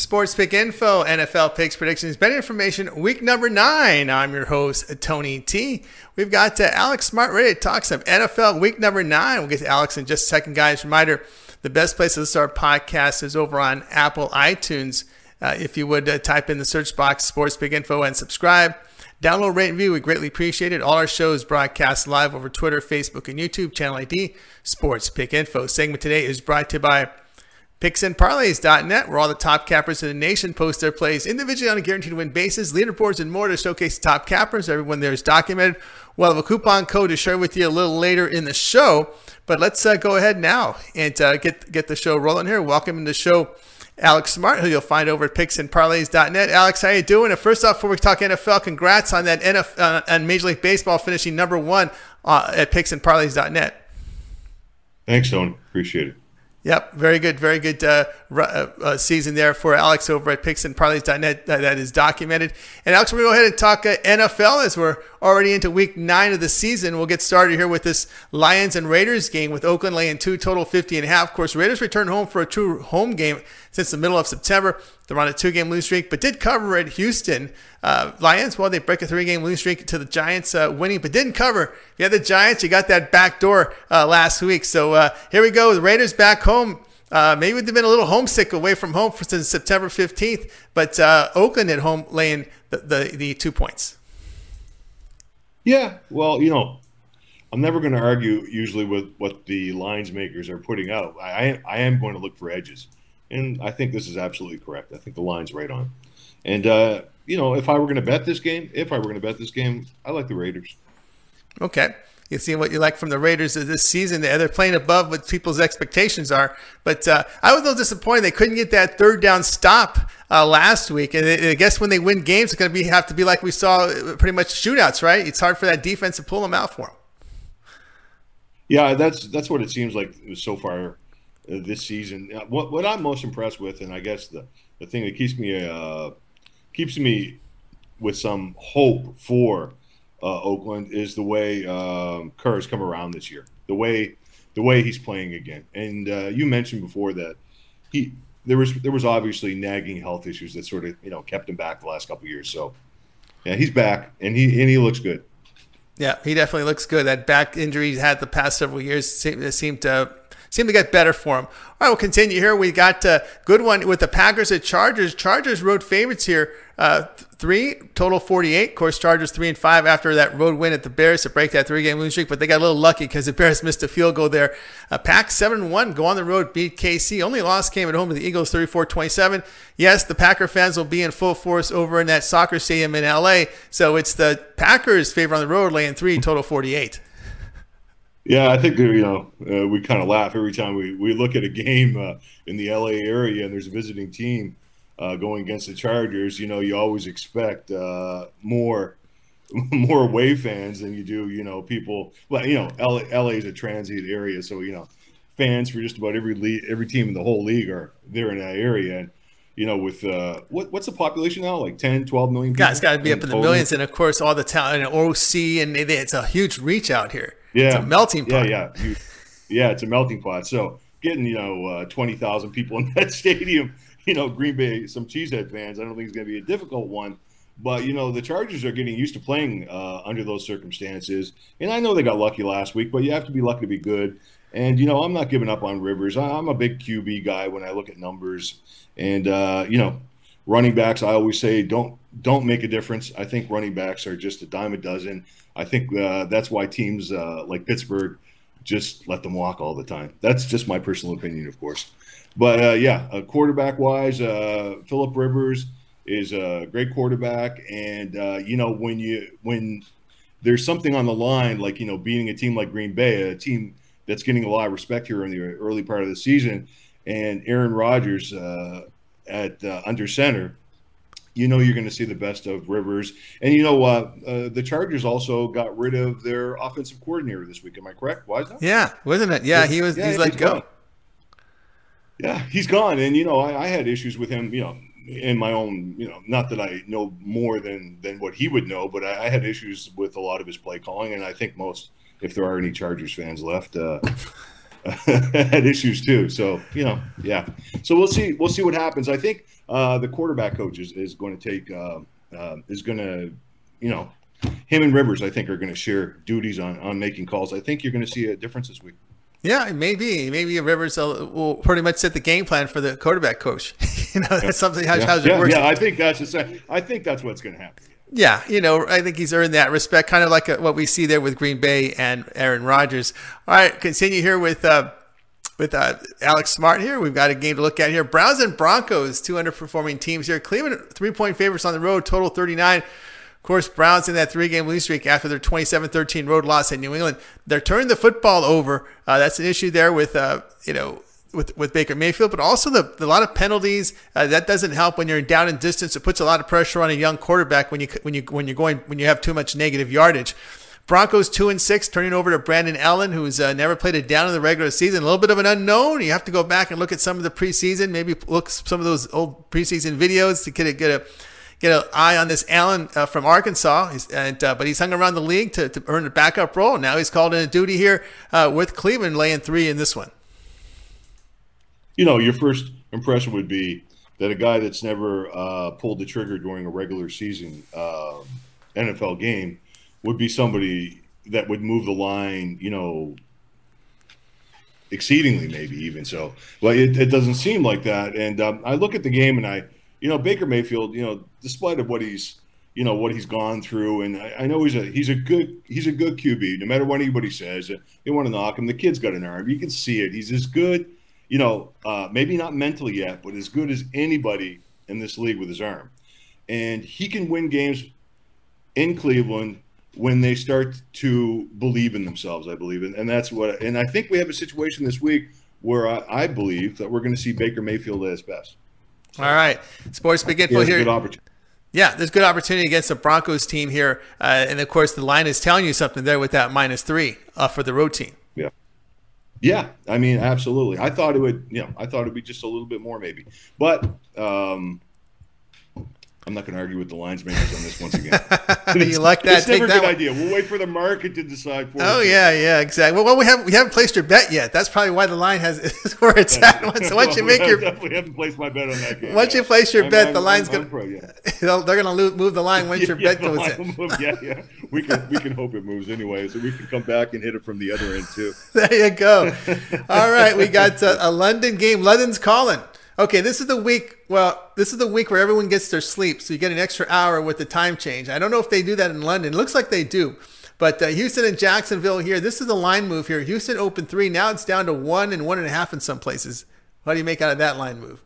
Sports Pick Info, NFL Picks Predictions, betting information, week number nine. I'm your host, Tony T. We've got uh, Alex Smart ready to talk some NFL week number nine. We'll get to Alex in just a second, guys. Reminder the best place to start podcast is over on Apple iTunes. Uh, if you would uh, type in the search box Sports Pick Info and subscribe. Download, rate, and review. We greatly appreciate it. All our shows broadcast live over Twitter, Facebook, and YouTube. Channel ID, Sports Pick Info. Segment today is brought to you by PicksandParlays.net, where all the top cappers in the nation post their plays individually on a guaranteed win basis, leaderboards, and more to showcase top cappers. Everyone there is documented. We'll have a coupon code to share with you a little later in the show. But let's uh, go ahead now and uh, get get the show rolling here. Welcome to the show, Alex Smart, who you'll find over at PicksandParlays.net. Alex, how you doing? And first off, before we talk NFL, congrats on that NFL uh, on Major League Baseball finishing number one uh, at PicksandParlays.net. Thanks, Tony. Appreciate it. Yep, very good, very good uh, uh, uh, season there for Alex over at PicksandParlays.net. That, that is documented. And Alex, we're going to go ahead and talk uh, NFL as we're already into week nine of the season. We'll get started here with this Lions and Raiders game with Oakland laying two total 50 and a half. Of course, Raiders return home for a true home game since the middle of September. They're on a two game losing streak, but did cover at Houston. Uh, Lions, well, they break a three game losing streak to the Giants uh, winning, but didn't cover. If you had the Giants, you got that back door uh, last week. So uh, here we go. The Raiders back home. Uh, maybe they've been a little homesick away from home since September 15th, but uh, Oakland at home laying the, the, the two points. Yeah, well, you know, I'm never going to argue usually with what the lines makers are putting out. I, I am going to look for edges. And I think this is absolutely correct. I think the line's right on. And, uh, you know, if I were going to bet this game, if I were going to bet this game, I like the Raiders. Okay. You see what you like from the Raiders this season. They're playing above what people's expectations are. But uh, I was a little disappointed they couldn't get that third down stop uh, last week. And I guess when they win games, it's going to be have to be like we saw uh, pretty much shootouts, right? It's hard for that defense to pull them out for them. Yeah, that's that's what it seems like so far uh, this season. Uh, what what I'm most impressed with, and I guess the the thing that keeps me uh, keeps me with some hope for uh, Oakland is the way um, Carr has come around this year. The way the way he's playing again. And uh, you mentioned before that he there was there was obviously nagging health issues that sort of you know kept him back the last couple years. So yeah, he's back and he and he looks good. Yeah, he definitely looks good. That back injury he's had the past several years seemed to seem to get better for him. All right, we'll continue here. We got a good one with the Packers at Chargers. Chargers road favorites here. Uh, three total 48. Of course, Chargers three and five after that road win at the Bears to break that three game losing streak, but they got a little lucky because the Bears missed a field goal there. Uh, Pack seven one go on the road beat KC. Only loss came at home to the Eagles 34-27. Yes, the Packer fans will be in full force over in that soccer stadium in LA. So it's the Packers favor on the road laying three total 48. Yeah, I think you know uh, we kind of laugh every time we, we look at a game uh, in the LA area and there's a visiting team uh, going against the Chargers. You know, you always expect uh, more more away fans than you do. You know, people. Well, you know, LA, LA is a transient area, so you know, fans for just about every league, every team in the whole league are there in that area. And you know, with uh, what what's the population now? Like 10, 12 million people? Yeah, it's got to be up in the millions. And of course, all the talent and OC, and it's a huge reach out here. Yeah, it's a melting pot. Yeah, yeah, you, yeah. It's a melting pot. So getting you know uh, twenty thousand people in that stadium, you know, Green Bay, some cheesehead fans. I don't think it's going to be a difficult one. But you know, the Chargers are getting used to playing uh, under those circumstances, and I know they got lucky last week, but you have to be lucky to be good. And you know, I'm not giving up on Rivers. I'm a big QB guy when I look at numbers, and uh, you know, running backs. I always say don't don't make a difference. I think running backs are just a dime a dozen. I think uh, that's why teams uh, like Pittsburgh just let them walk all the time. That's just my personal opinion, of course. But uh, yeah, uh, quarterback wise, uh, Philip Rivers is a great quarterback, and uh, you know when you when there's something on the line, like you know beating a team like Green Bay, a team that's getting a lot of respect here in the early part of the season, and Aaron Rodgers at under center, you know you're going to see the best of Rivers. And you know what? Uh, the Chargers also got rid of their offensive coordinator this week. Am I correct? Why is that? Yeah, wasn't it? Yeah, he was. Yeah, he's let go. Gone. Yeah, he's gone. And you know, I, I had issues with him. You know, in my own, you know, not that I know more than than what he would know, but I, I had issues with a lot of his play calling, and I think most, if there are any Chargers fans left. Uh, had issues too. So you know, yeah. So we'll see. We'll see what happens. I think uh, the quarterback coach is, is going to take uh, uh, is going to, you know, him and Rivers. I think are going to share duties on on making calls. I think you're going to see a difference this week. Yeah, maybe maybe Rivers will pretty much set the game plan for the quarterback coach. you know, that's yeah. something how, yeah. how's it yeah, Yeah, I think that's the I think that's what's going to happen. Yeah, you know, I think he's earned that respect, kind of like a, what we see there with Green Bay and Aaron Rodgers. All right, continue here with uh, with uh, Alex Smart here. We've got a game to look at here. Browns and Broncos, two underperforming teams here. Cleveland, three point favorites on the road, total 39. Of course, Browns in that three game losing streak after their 27 13 road loss in New England. They're turning the football over. Uh, that's an issue there with, uh, you know, with, with Baker Mayfield, but also the, the lot of penalties. Uh, that doesn't help when you're down in distance. It puts a lot of pressure on a young quarterback when you when you when you're going when you have too much negative yardage. Broncos two and six, turning over to Brandon Allen, who's uh, never played it down in the regular season. A little bit of an unknown. You have to go back and look at some of the preseason, maybe look some of those old preseason videos to get a get a get an eye on this Allen uh, from Arkansas. He's, and uh, but he's hung around the league to, to earn a backup role. Now he's called in a duty here uh, with Cleveland, laying three in this one. You know, your first impression would be that a guy that's never uh, pulled the trigger during a regular season um, NFL game would be somebody that would move the line, you know, exceedingly maybe even so. But it, it doesn't seem like that. And um, I look at the game and I, you know, Baker Mayfield, you know, despite of what he's, you know, what he's gone through, and I, I know he's a he's a good he's a good QB. No matter what anybody says, they want to knock him. The kid's got an arm. You can see it. He's as good, you know, uh, maybe not mentally yet, but as good as anybody in this league with his arm. And he can win games in Cleveland when they start to believe in themselves, I believe. And, and that's what, and I think we have a situation this week where I, I believe that we're going to see Baker Mayfield at his best. So, All right. Sports Info here. Yeah, there's good opportunity against the Broncos team here. Uh, and of course, the line is telling you something there with that minus three uh, for the road team. Yeah. Yeah. I mean, absolutely. I thought it would, you know, I thought it would be just a little bit more maybe. But, um, I'm not going to argue with the lines makers on this once again. you like that? It's never a good one. idea. We'll wait for the market to decide for. Oh yeah, yeah, exactly. Well, we haven't we haven't placed your bet yet. That's probably why the line has is where it's at. So once you make your definitely haven't placed my bet on that game. Once you place your I'm, bet, I'm, the line's going to yeah. they're going to move the line once your yeah, bet goes in. Move, yeah, yeah. We can we can hope it moves anyway, so we can come back and hit it from the other end too. there you go. All right, we got uh, a London game. London's calling. Okay, this is the week. Well, this is the week where everyone gets their sleep, so you get an extra hour with the time change. I don't know if they do that in London. It looks like they do. But uh, Houston and Jacksonville here. This is the line move here. Houston opened three. Now it's down to one and one and a half in some places. What do you make out of that line move?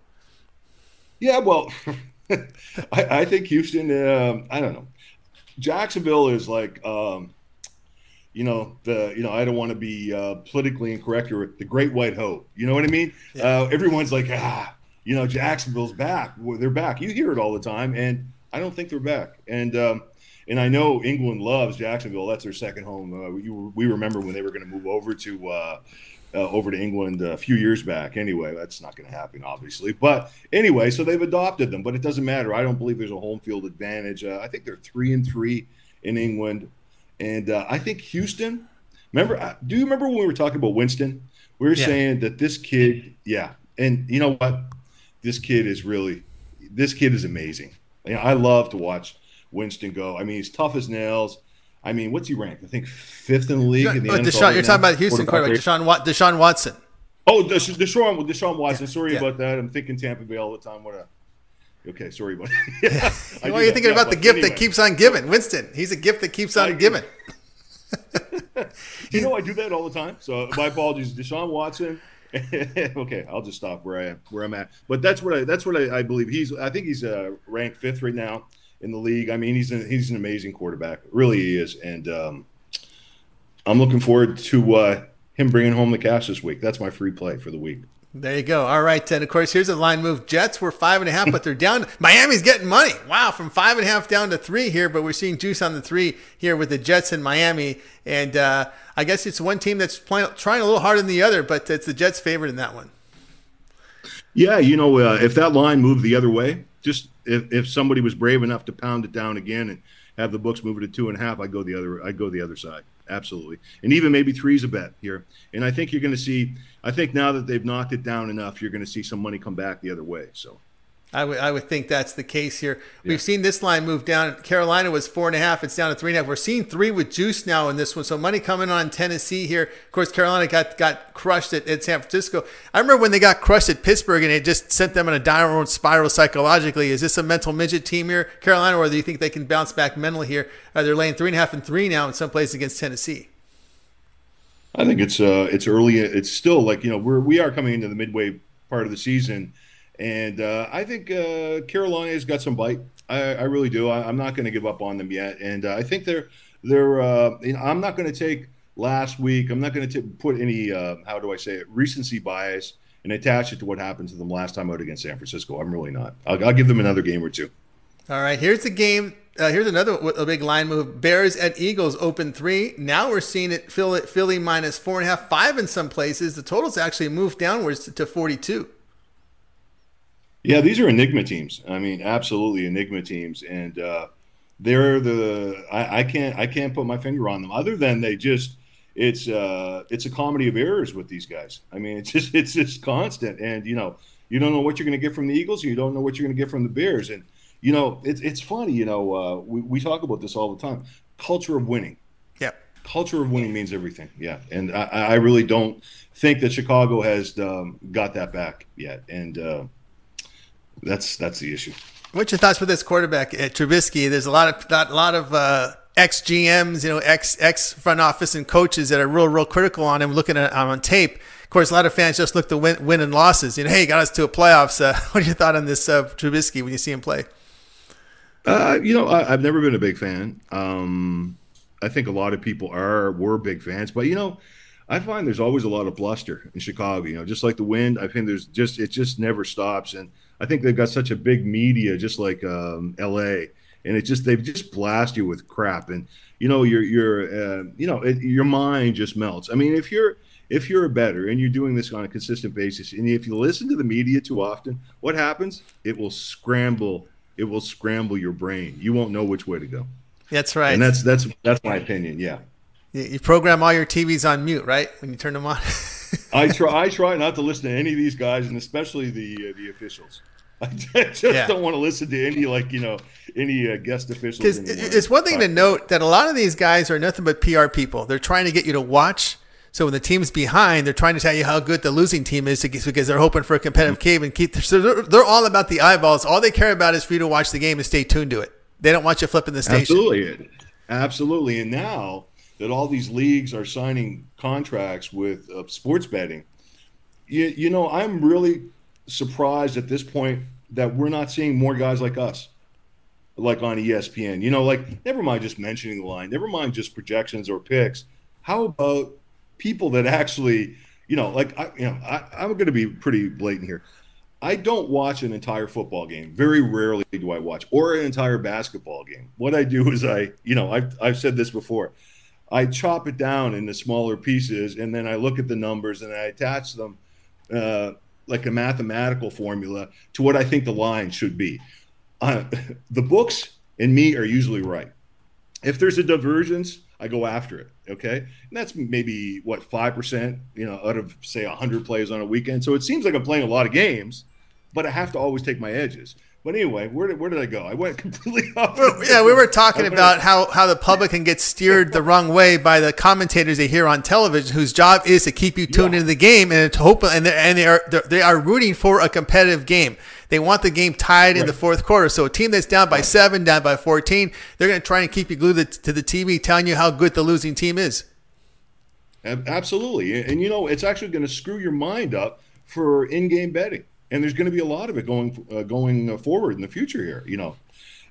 Yeah, well, I, I, think Houston. Um, I don't know. Jacksonville is like, um, you know, the you know I don't want to be uh, politically incorrect or the Great White Hope. You know what I mean? Yeah. Uh, everyone's like, ah, you know, Jacksonville's back. They're back. You hear it all the time, and I don't think they're back. And um, and I know England loves Jacksonville. That's their second home. Uh, we, we remember when they were going to move over to uh, uh, over to England a few years back. Anyway, that's not going to happen, obviously. But anyway, so they've adopted them. But it doesn't matter. I don't believe there's a home field advantage. Uh, I think they're three and three in England, and uh, I think Houston. Remember? Uh, do you remember when we were talking about Winston? We were yeah. saying that this kid, yeah, and you know what? This kid is really this kid is amazing. You know, I love to watch Winston go. I mean, he's tough as nails. I mean, what's he ranked? I think fifth in the league. In the oh, Deshaun, you're talking about Houston quarterback, oh, Deshaun, Deshaun Watson. Oh, Deshaun, Deshaun Watson. Yeah, sorry yeah. about that. I'm thinking Tampa Bay all the time. What a Okay, sorry about yeah. well, you're thinking yeah, about the gift anyway. that keeps on giving. Winston, he's a gift that keeps on giving. you know, I do that all the time. So my apologies, Deshaun Watson. okay, I'll just stop where I am, where I'm at. But that's what I that's what I, I believe. He's I think he's uh, ranked fifth right now in the league. I mean, he's an, he's an amazing quarterback, really he is, and um, I'm looking forward to uh, him bringing home the cash this week. That's my free play for the week. There you go. All right, and of course, here's a line move. Jets were five and a half, but they're down. Miami's getting money. Wow, from five and a half down to three here, but we're seeing juice on the three here with the Jets in Miami. And uh, I guess it's one team that's playing, trying a little harder than the other, but it's the Jets' favorite in that one. Yeah, you know, uh, if that line moved the other way, just if, if somebody was brave enough to pound it down again and have the books move it to two and a half, I'd go the other. I'd go the other side absolutely. And even maybe three's a bet here. And I think you're going to see. I think now that they've knocked it down enough, you're going to see some money come back the other way. So. I would, I would think that's the case here. We've seen this line move down. Carolina was four and a half. It's down to three and a half. We're seeing three with juice now in this one. So money coming on Tennessee here. Of course, Carolina got, got crushed at, at San Francisco. I remember when they got crushed at Pittsburgh and it just sent them in a downward spiral psychologically. Is this a mental midget team here, Carolina, or do you think they can bounce back mentally here? Uh, they're laying three and a half and three now in some places against Tennessee. I think it's uh it's early. It's still like you know we're we are coming into the midway part of the season, and uh, I think uh, Carolina's got some bite. I, I really do. I, am not going to give up on them yet, and uh, I think they're they're. Uh, you know, I'm not going to take last week. I'm not going to put any uh, how do I say it recency bias and attach it to what happened to them last time out against San Francisco. I'm really not. I'll, I'll give them another game or two. All right, here's the game uh, here's another a big line move. Bears at Eagles open three. Now we're seeing it Philly, Philly minus four and a half, five in some places. The totals actually moved downwards to 42. Yeah, these are enigma teams. I mean, absolutely enigma teams, and uh, they're the I, I, can't I can't put my finger on them other than they just it's uh it's a comedy of errors with these guys. I mean, it's just it's just constant, and you know you don't know what you're going to get from the Eagles, you don't know what you're going to get from the Bears, and you know, it's it's funny. You know, uh, we we talk about this all the time. Culture of winning. Yeah. Culture of winning means everything. Yeah, and I, I really don't think that Chicago has um, got that back yet, and uh, that's that's the issue. What's your thoughts with this quarterback at Trubisky? There's a lot of a lot of uh, ex GMs, you know, ex ex front office and coaches that are real real critical on him, looking at him on tape. Of course, a lot of fans just look to win, win and losses. You know, hey, he got us to a playoffs. Uh, what are your thought on this uh, Trubisky when you see him play? Uh, you know, I, have never been a big fan. Um, I think a lot of people are were big fans, but you know, I find there's always a lot of bluster in Chicago. You know, just like the wind, I think there's just it just never stops, and I think they've got such a big media, just like um, L.A. And it just they've just blast you with crap, and you know your your uh, you know it, your mind just melts. I mean, if you're if you're a better and you're doing this on a consistent basis, and if you listen to the media too often, what happens? It will scramble it will scramble your brain. You won't know which way to go. That's right. And that's that's that's my opinion. Yeah. You program all your TVs on mute, right? When you turn them on. I try. I try not to listen to any of these guys, and especially the uh, the officials. I just yeah. don't want to listen to any like you know any uh, guest officials. It's one thing to note that a lot of these guys are nothing but PR people. They're trying to get you to watch so when the team's behind, they're trying to tell you how good the losing team is because they're hoping for a competitive game and keep. So they're, they're all about the eyeballs. All they care about is for you to watch the game and stay tuned to it. They don't want you flipping the station. Absolutely, absolutely. And now that all these leagues are signing contracts with uh, sports betting, you, you know, I'm really surprised at this point that we're not seeing more guys like us like on ESPN. You know, like never mind just mentioning the line, never mind just projections or picks. How about people that actually, you know, like I, you know, I, I'm going to be pretty blatant here. I don't watch an entire football game. Very rarely do I watch, or an entire basketball game. What I do is I, you know, I've, I've said this before. I chop it down into smaller pieces, and then I look at the numbers and I attach them uh, like a mathematical formula to what I think the line should be. Uh, the books and me are usually right. If there's a divergence, I go after it. Okay, and that's maybe what five percent, you know, out of say hundred plays on a weekend. So it seems like I'm playing a lot of games, but I have to always take my edges. But anyway, where did, where did I go? I went completely off. Yeah, we were talking about how, how the public can get steered the wrong way by the commentators they hear on television, whose job is to keep you tuned yeah. into the game and to hope and and they are they are rooting for a competitive game. They want the game tied right. in the fourth quarter. So a team that's down by seven, down by 14, they're going to try and keep you glued to the TV, telling you how good the losing team is. Absolutely. And, you know, it's actually going to screw your mind up for in game betting. And there's going to be a lot of it going uh, going forward in the future here, you know.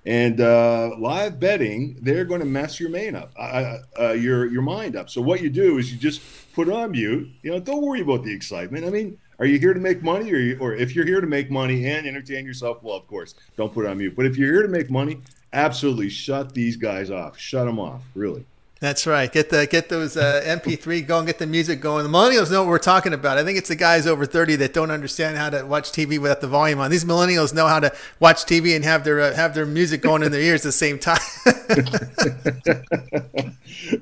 And uh, live betting, they're going to mess your main up, uh, uh, your your mind up. So what you do is you just put on mute. You know, don't worry about the excitement. I mean, Are you here to make money, or you, or if you're here to make money and entertain yourself, well, of course, don't put on mute. But if you're here to make money, absolutely shut these guys off. Shut them off, really. That's right. Get the get those uh, MP3 going, get the music going. The millennials know what we're talking about. I think it's the guys over 30 that don't understand how to watch TV without the volume on. These millennials know how to watch TV and have their uh, have their music going in their ears at the same time.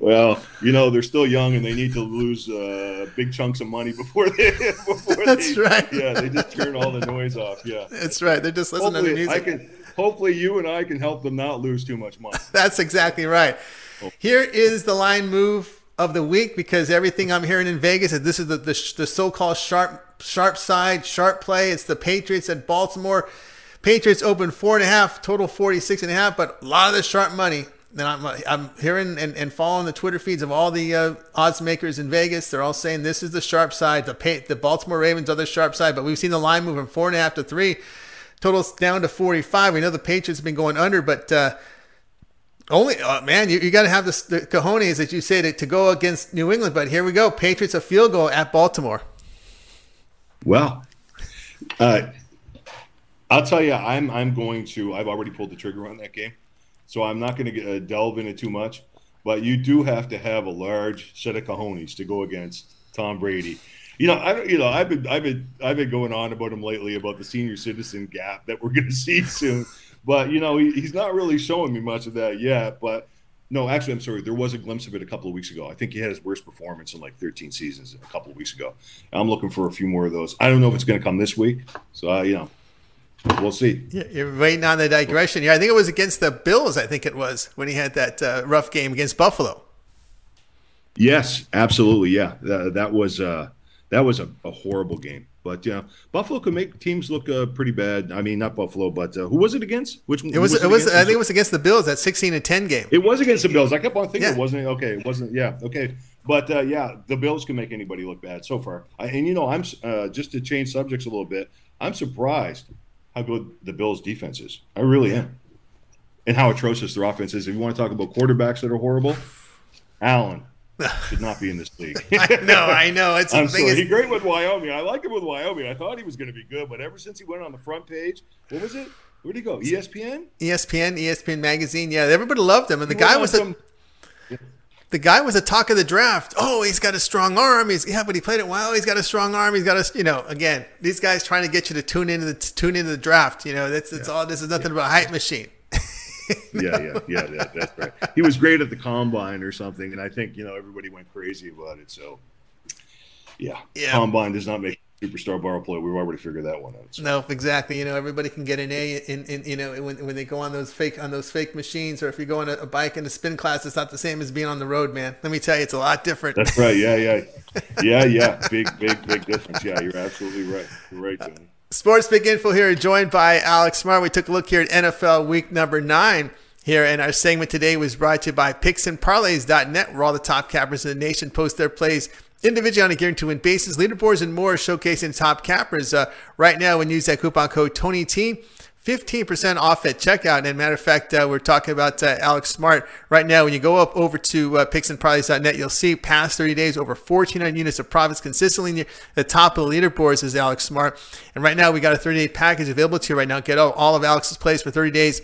well, you know they're still young and they need to lose uh, big chunks of money before they. Before That's they, right. Yeah, they just turn all the noise off. Yeah. That's right. They're just listening hopefully, to the music. I can, hopefully, you and I can help them not lose too much money. That's exactly right. Here is the line move of the week because everything I'm hearing in Vegas is this is the, the, the so-called sharp sharp side sharp play. It's the Patriots at Baltimore. Patriots open four and a half, total 46 and a half, but a lot of the sharp money. And I'm, I'm hearing and, and following the Twitter feeds of all the uh, odds makers in Vegas. They're all saying this is the sharp side. The the Baltimore Ravens are the sharp side, but we've seen the line move from four and a half to three. Totals down to 45. We know the Patriots have been going under, but uh, only uh, man, you, you got to have the, cojones that you say to, to go against New England. But here we go, Patriots a field goal at Baltimore. Well, uh, I'll tell you, I'm I'm going to. I've already pulled the trigger on that game, so I'm not going to uh, delve into too much. But you do have to have a large set of cojones to go against Tom Brady. You know, I don't. you know I've been I've been I've been going on about him lately about the senior citizen gap that we're going to see soon. But you know, he, he's not really showing me much of that yet. But no, actually, I'm sorry. There was a glimpse of it a couple of weeks ago. I think he had his worst performance in like 13 seasons a couple of weeks ago. I'm looking for a few more of those. I don't know if it's going to come this week. So uh, you know, we'll see. Yeah, you're waiting on the digression. Yeah, I think it was against the Bills. I think it was when he had that uh, rough game against Buffalo. Yes, absolutely. Yeah, that, that was uh, that was a, a horrible game. But you know, Buffalo could make teams look uh, pretty bad. I mean, not Buffalo, but uh, who was it against? Which it was? was it, it was. I think it was against the Bills. That sixteen to ten game. It was against the Bills. I kept on thinking yeah. it wasn't. Okay, it wasn't. Yeah. Okay. But uh, yeah, the Bills can make anybody look bad so far. I, and you know, I'm uh, just to change subjects a little bit. I'm surprised how good the Bills' defense is. I really am, and how atrocious their offense is. If you want to talk about quarterbacks that are horrible, Allen, should not be in this league. I know, I know. It's I'm sorry. He's great with Wyoming. I like him with Wyoming. I thought he was going to be good, but ever since he went on the front page, what was it? Where'd he go? ESPN? ESPN, ESPN magazine. Yeah, everybody loved him, and the he guy was some... the the guy was a talk of the draft. Oh, he's got a strong arm. He's yeah, but he played it well. He's got a strong arm. He's got a you know again these guys trying to get you to tune into the tune into the draft. You know that's that's yeah. all. This is nothing yeah. but a hype machine. yeah, yeah, yeah, yeah, that's right. He was great at the combine or something, and I think you know everybody went crazy about it. So, yeah, yeah. combine does not make superstar bar player. We've already figured that one out. So. No, exactly. You know, everybody can get an A in, in you know when, when they go on those fake on those fake machines, or if you go on a, a bike in a spin class, it's not the same as being on the road, man. Let me tell you, it's a lot different. That's right. Yeah, yeah, yeah, yeah. Big, big, big difference. Yeah, you're absolutely right. You're right, Tony. Sports Pick Info here, joined by Alex Smart. We took a look here at NFL Week Number Nine here, and our segment today was brought to you by PicksandParlays.net, where all the top cappers in the nation post their plays individually on a guarantee to win bases, leaderboards, and more, showcasing top cappers. Uh, right now, when you use that coupon code Tony T. 15% off at checkout. And matter of fact, uh, we're talking about uh, Alex Smart right now. When you go up over to uh, picksandparlays.net, you'll see past 30 days over 1,400 units of profits consistently near the top of the leaderboards is Alex Smart. And right now, we got a 30 day package available to you right now. Get all, all of Alex's plays for 30 days,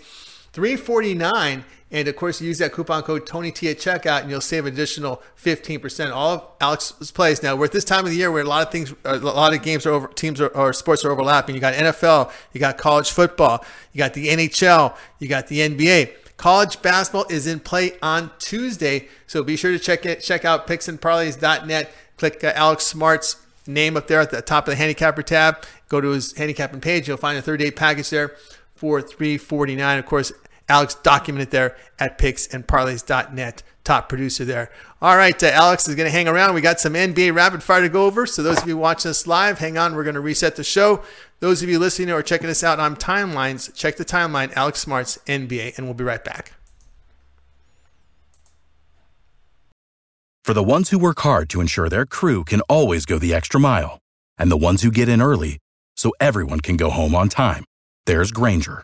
349 and of course, use that coupon code Tony T at checkout, and you'll save additional 15%. All of Alex's plays. Now, we're at this time of the year where a lot of things, a lot of games are over, teams are, or sports are overlapping. You got NFL, you got college football, you got the NHL, you got the NBA. College basketball is in play on Tuesday, so be sure to check it. Check out picksandparlays.net. Click uh, Alex Smart's name up there at the top of the handicapper tab. Go to his handicapping page. You'll find a 30-day package there for 349. Of course, Alex documented there at picksandparlays.net. Top producer there. All right, uh, Alex is going to hang around. We got some NBA rapid fire to go over. So those of you watching us live, hang on. We're going to reset the show. Those of you listening or checking us out on timelines, check the timeline, Alex Smart's NBA, and we'll be right back. For the ones who work hard to ensure their crew can always go the extra mile, and the ones who get in early so everyone can go home on time, there's Grainger